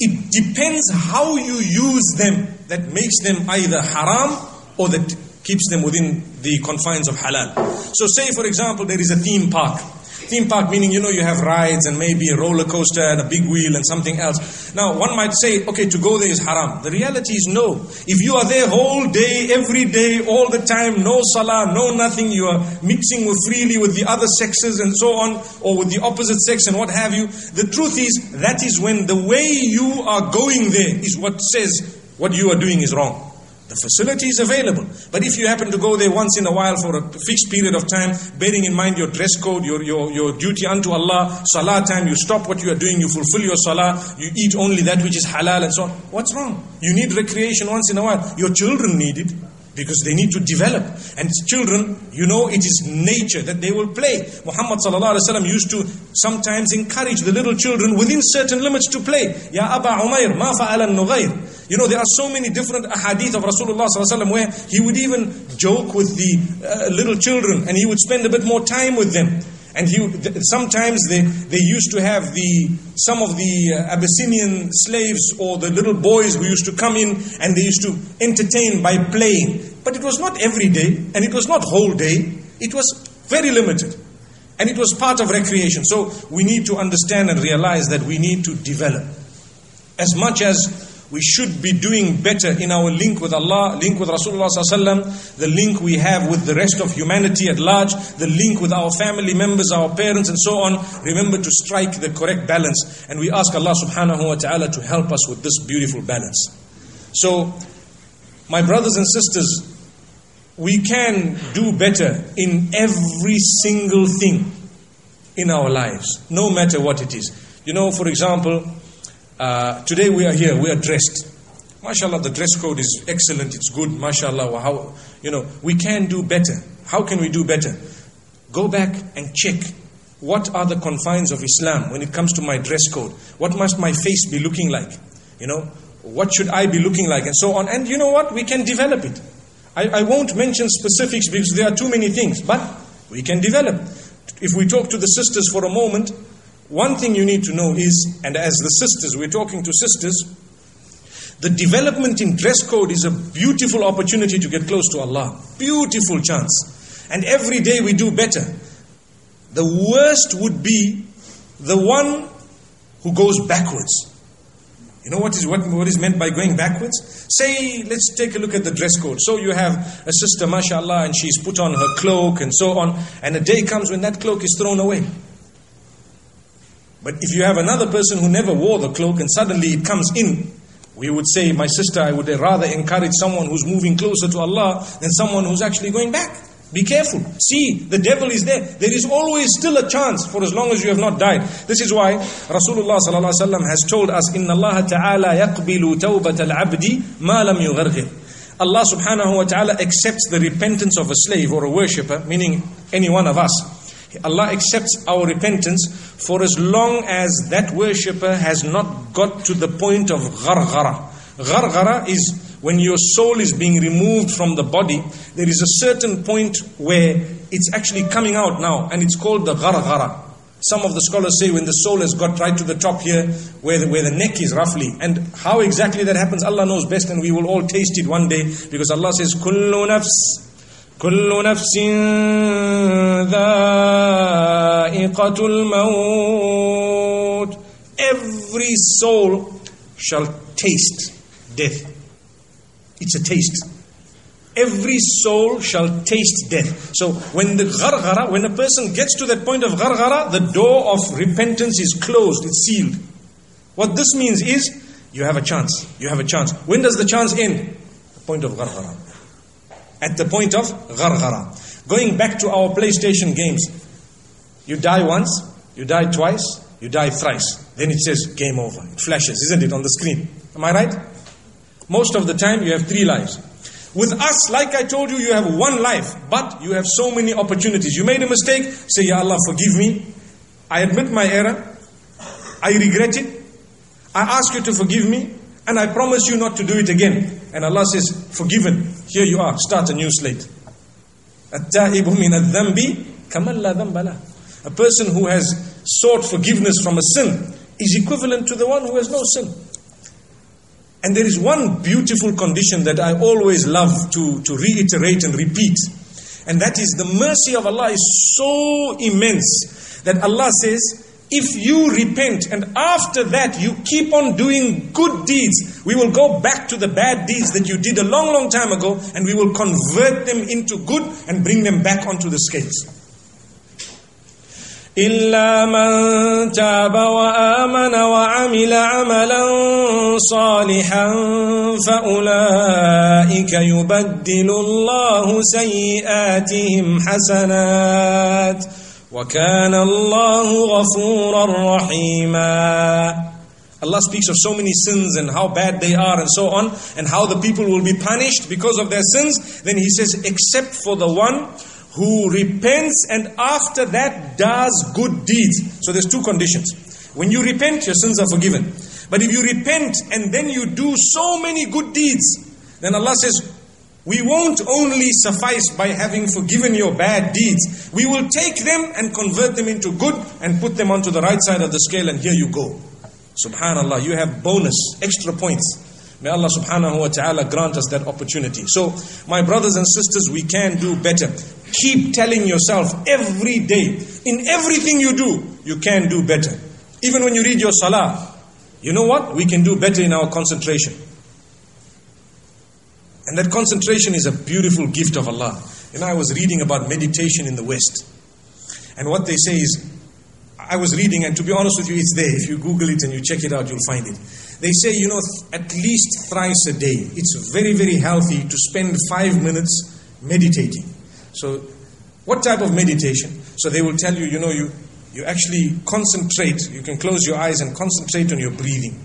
S3: it depends how you use them that makes them either haram or that keeps them within the confines of halal. So, say for example, there is a theme park. Theme park meaning, you know, you have rides and maybe a roller coaster and a big wheel and something else. Now, one might say, okay, to go there is haram. The reality is no. If you are there whole day, every day, all the time, no salah, no nothing, you are mixing with freely with the other sexes and so on, or with the opposite sex and what have you. The truth is, that is when the way you are going there is what says what you are doing is wrong. The facility is available. But if you happen to go there once in a while for a fixed period of time, bearing in mind your dress code, your, your, your duty unto Allah, salah time, you stop what you are doing, you fulfill your salah, you eat only that which is halal and so on. What's wrong? You need recreation once in a while. Your children need it because they need to develop. And children, you know, it is nature that they will play. Muhammad used to sometimes encourage the little children within certain limits to play. Ya Aba Umair, ma fa'ala nughayr. You know, there are so many different ahadith of Rasulullah where he would even joke with the uh, little children and he would spend a bit more time with them. And he, sometimes they, they used to have the, some of the uh, Abyssinian slaves or the little boys who used to come in and they used to entertain by playing. But it was not every day and it was not whole day. It was very limited. And it was part of recreation. So we need to understand and realize that we need to develop. As much as we should be doing better in our link with Allah, link with Rasulullah the link we have with the rest of humanity at large, the link with our family members, our parents and so on. Remember to strike the correct balance. And we ask Allah subhanahu wa ta'ala to help us with this beautiful balance. So, my brothers and sisters, we can do better in every single thing in our lives, no matter what it is. You know, for example, uh, today we are here, we are dressed. MashaAllah, the dress code is excellent, it's good, MashaAllah. How, you know, we can do better. How can we do better? Go back and check what are the confines of Islam when it comes to my dress code? What must my face be looking like? You know, what should I be looking like? And so on. And you know what? We can develop it. I, I won't mention specifics because there are too many things, but we can develop. If we talk to the sisters for a moment, one thing you need to know is, and as the sisters, we're talking to sisters, the development in dress code is a beautiful opportunity to get close to Allah. Beautiful chance. And every day we do better. The worst would be the one who goes backwards. You know what is what, what is meant by going backwards? Say, let's take a look at the dress code. So you have a sister, mashallah, and she's put on her cloak and so on, and a day comes when that cloak is thrown away. But if you have another person who never wore the cloak and suddenly it comes in, we would say, my sister, I would rather encourage someone who's moving closer to Allah than someone who's actually going back. Be careful. See, the devil is there. There is always still a chance for as long as you have not died. This is why Rasulullah has told us, "Inna Allah Taala yaqbilu tawbat al-abdi ma lam yugharghir." Allah subhanahu wa ta'ala accepts the repentance of a slave or a worshipper, meaning any one of us. Allah accepts our repentance for as long as that worshipper has not got to the point of gharghara. Gharghara is when your soul is being removed from the body, there is a certain point where it's actually coming out now, and it's called the gharghara. Some of the scholars say when the soul has got right to the top here, where the, where the neck is roughly. And how exactly that happens, Allah knows best, and we will all taste it one day, because Allah says, Kullu nafs. كل نفس ذائقة الموت Every soul shall taste death. It's a taste. Every soul shall taste death. So when the gharghara, when a person gets to that point of gharghara, the door of repentance is closed, it's sealed. What this means is, you have a chance. You have a chance. When does the chance end? The point of gharghara at the point of gharghara. Going back to our PlayStation games, you die once, you die twice, you die thrice. Then it says game over. It flashes, isn't it, on the screen? Am I right? Most of the time you have three lives. With us, like I told you, you have one life, but you have so many opportunities. You made a mistake, say, Ya Allah, forgive me. I admit my error. I regret it. I ask you to forgive me, and I promise you not to do it again. And Allah says, forgiven. Here you are, start a new slate. التائب من الذنب كمن لا ذنب له. A person who has sought forgiveness from a sin is equivalent to the one who has no sin. And there is one beautiful condition that I always love to, to reiterate and repeat. And that is the mercy of Allah is so immense that Allah says, if you repent and after that you keep on doing good deeds, we will go back to the bad deeds that you did a long, long time ago and we will convert them into good and bring them back onto the scales. إلا من تاب وآمن وعمل عملا صالحا فأولئك يبدل الله سيئاتهم حسنات وَكَانَ اللَّهُ غَفُورًا رَحِيمًا Allah speaks of so many sins and how bad they are and so on, and how the people will be punished because of their sins. Then he says, except for the one who repents and after that does good deeds. So there's two conditions. When you repent, your sins are forgiven. But if you repent and then you do so many good deeds, then Allah says, we won't only suffice by having forgiven your bad deeds. We will take them and convert them into good and put them onto the right side of the scale and here you go. Subhanallah, you have bonus, extra points. May Allah subhanahu wa ta'ala grant us that opportunity. So, my brothers and sisters, we can do better. Keep telling yourself every day, in everything you do, you can do better. Even when you read your salah, you know what? We can do better in our concentration. And that concentration is a beautiful gift of Allah. You know, I was reading about meditation in the West. And what they say is, I was reading, and to be honest with you, it's there. If you Google it and you check it out, you'll find it. They say, you know, at least thrice a day, it's very, very healthy to spend five minutes meditating. So, what type of meditation? So, they will tell you, you know, you, you actually concentrate, you can close your eyes and concentrate on your breathing.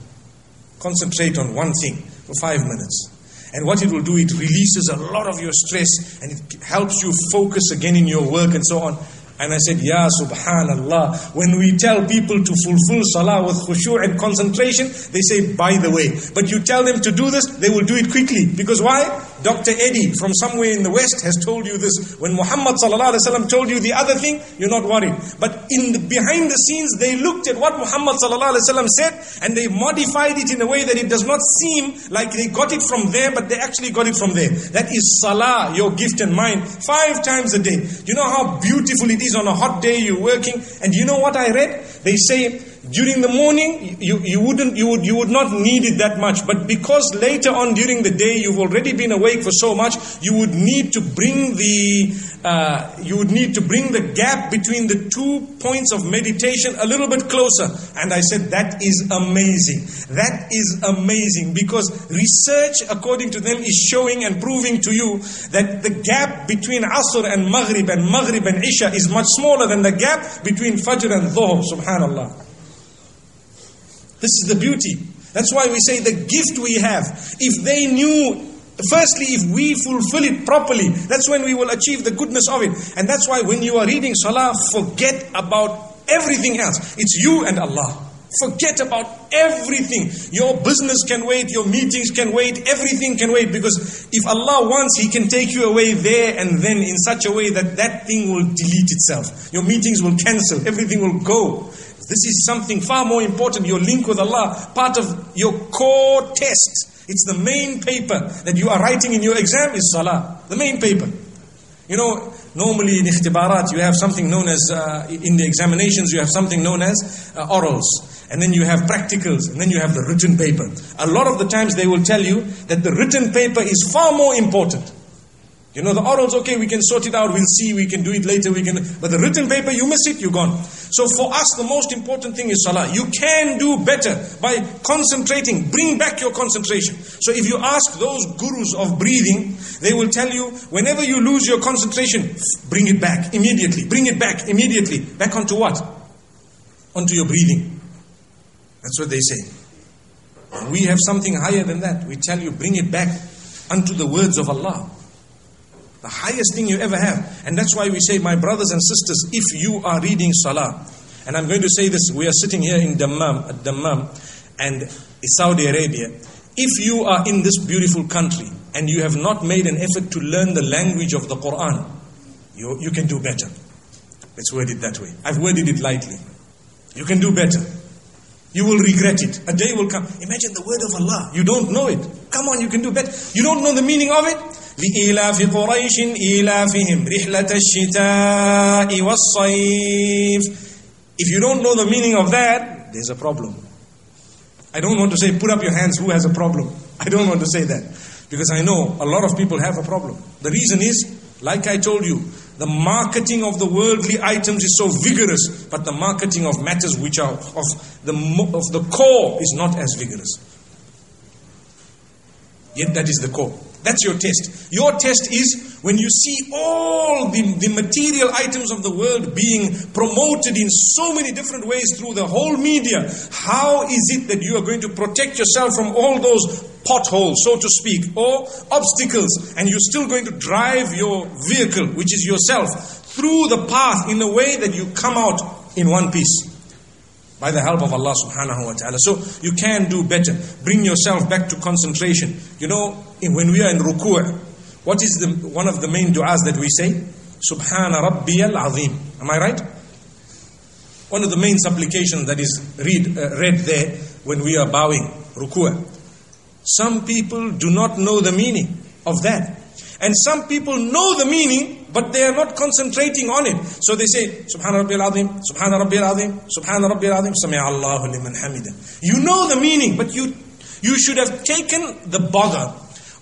S3: Concentrate on one thing for five minutes. And what it will do, it releases a lot of your stress and it helps you focus again in your work and so on. And I said, Ya subhanallah. When we tell people to fulfill salah with khushu' and concentration, they say, by the way. But you tell them to do this, they will do it quickly. Because why? Dr. Eddie from somewhere in the West has told you this. When Muhammad told you the other thing, you're not worried. But in the, behind the scenes, they looked at what Muhammad said and they modified it in a way that it does not seem like they got it from there, but they actually got it from there. That is salah, your gift and mine, five times a day. You know how beautiful it is on a hot day you're working? And you know what I read? They say During the morning, you, you wouldn't you would you would not need it that much, but because later on during the day you've already been awake for so much, you would need to bring the uh, you would need to bring the gap between the two points of meditation a little bit closer. And I said that is amazing. That is amazing because research, according to them, is showing and proving to you that the gap between Asr and Maghrib and Maghrib and Isha is much smaller than the gap between Fajr and Dhuhr. Subhanallah. This is the beauty. That's why we say the gift we have. If they knew Firstly, if we fulfill it properly, that's when we will achieve the goodness of it. And that's why when you are reading Salah, forget about everything else. It's you and Allah. Forget about everything. Your business can wait, your meetings can wait, everything can wait. Because if Allah wants, He can take you away there and then in such a way that that thing will delete itself. Your meetings will cancel, everything will go. This is something far more important. Your link with Allah, part of your core test. It's the main paper that you are writing in your exam is Salah. The main paper. You know, normally in ikhtibarat you have something known as, uh, in the examinations you have something known as uh, orals. And then you have practicals, and then you have the written paper. A lot of the times they will tell you that the written paper is far more important. You know, the orals, okay, we can sort it out, we'll see, we can do it later, we can. But the written paper, you miss it, you're gone. So for us, the most important thing is salah. You can do better by concentrating. Bring back your concentration. So if you ask those gurus of breathing, they will tell you, whenever you lose your concentration, bring it back immediately. Bring it back immediately. Back onto what? Onto your breathing. That's what they say. We have something higher than that. We tell you, bring it back unto the words of Allah. The highest thing you ever have. And that's why we say, my brothers and sisters, if you are reading Salah, and I'm going to say this, we are sitting here in Dammam, at Dammam, and Saudi Arabia. If you are in this beautiful country and you have not made an effort to learn the language of the Quran, you, you can do better. Let's word it that way. I've worded it lightly. You can do better. You will regret it. A day will come. Imagine the word of Allah. You don't know it. Come on, you can do better. You don't know the meaning of it? لإيلاف قريش إيلافهم رحلة الشتاء والصيف If you don't know the meaning of that, there's a problem. I don't want to say put up your hands who has a problem. I don't want to say that. Because I know a lot of people have a problem. The reason is, like I told you, the marketing of the worldly items is so vigorous, but the marketing of matters which are of the, of the core is not as vigorous. Yet that is the core. That's your test. Your test is when you see all the, the material items of the world being promoted in so many different ways through the whole media. How is it that you are going to protect yourself from all those potholes, so to speak, or obstacles, and you're still going to drive your vehicle, which is yourself, through the path in a way that you come out in one piece? by the help of Allah subhanahu wa ta'ala. So you can do better. Bring yourself back to concentration. You know, when we are in ruku', what is the, one of the main du'as that we say? Subhana Rabbiyal Azim. Am I right? One of the main supplications that is read, uh, read there when we are bowing, ruku'. Some people do not know the meaning of that. And some people know the meaning, but they are not concentrating on it. So they say, Subhana Rabbi al-Azim, Subhana al-Azim, Subhana Rabbi al-Azim, Allahu liman hamida. You know the meaning, but you, you should have taken the bother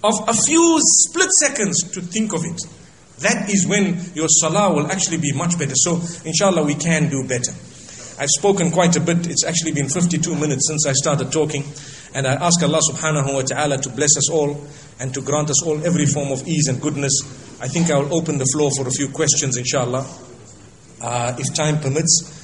S3: of a few split seconds to think of it. That is when your salah will actually be much better. So, inshallah, we can do better. I've spoken quite a bit. It's actually been 52 minutes since I started talking. And I ask Allah subhanahu wa ta'ala to bless us all and to grant us all every form of ease and goodness. I think I will open the floor for a few questions, inshallah, uh, if time permits.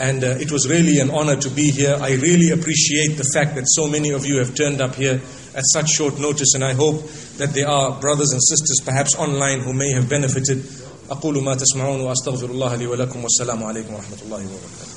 S3: And uh, it was really an honor to be here. I really appreciate the fact that so many of you have turned up here at such short notice. And I hope that there are brothers and sisters, perhaps online, who may have benefited. أقول ما تسمعون وأستغفر الله لي ولكم والسلام عليكم ورحمة الله وبركاته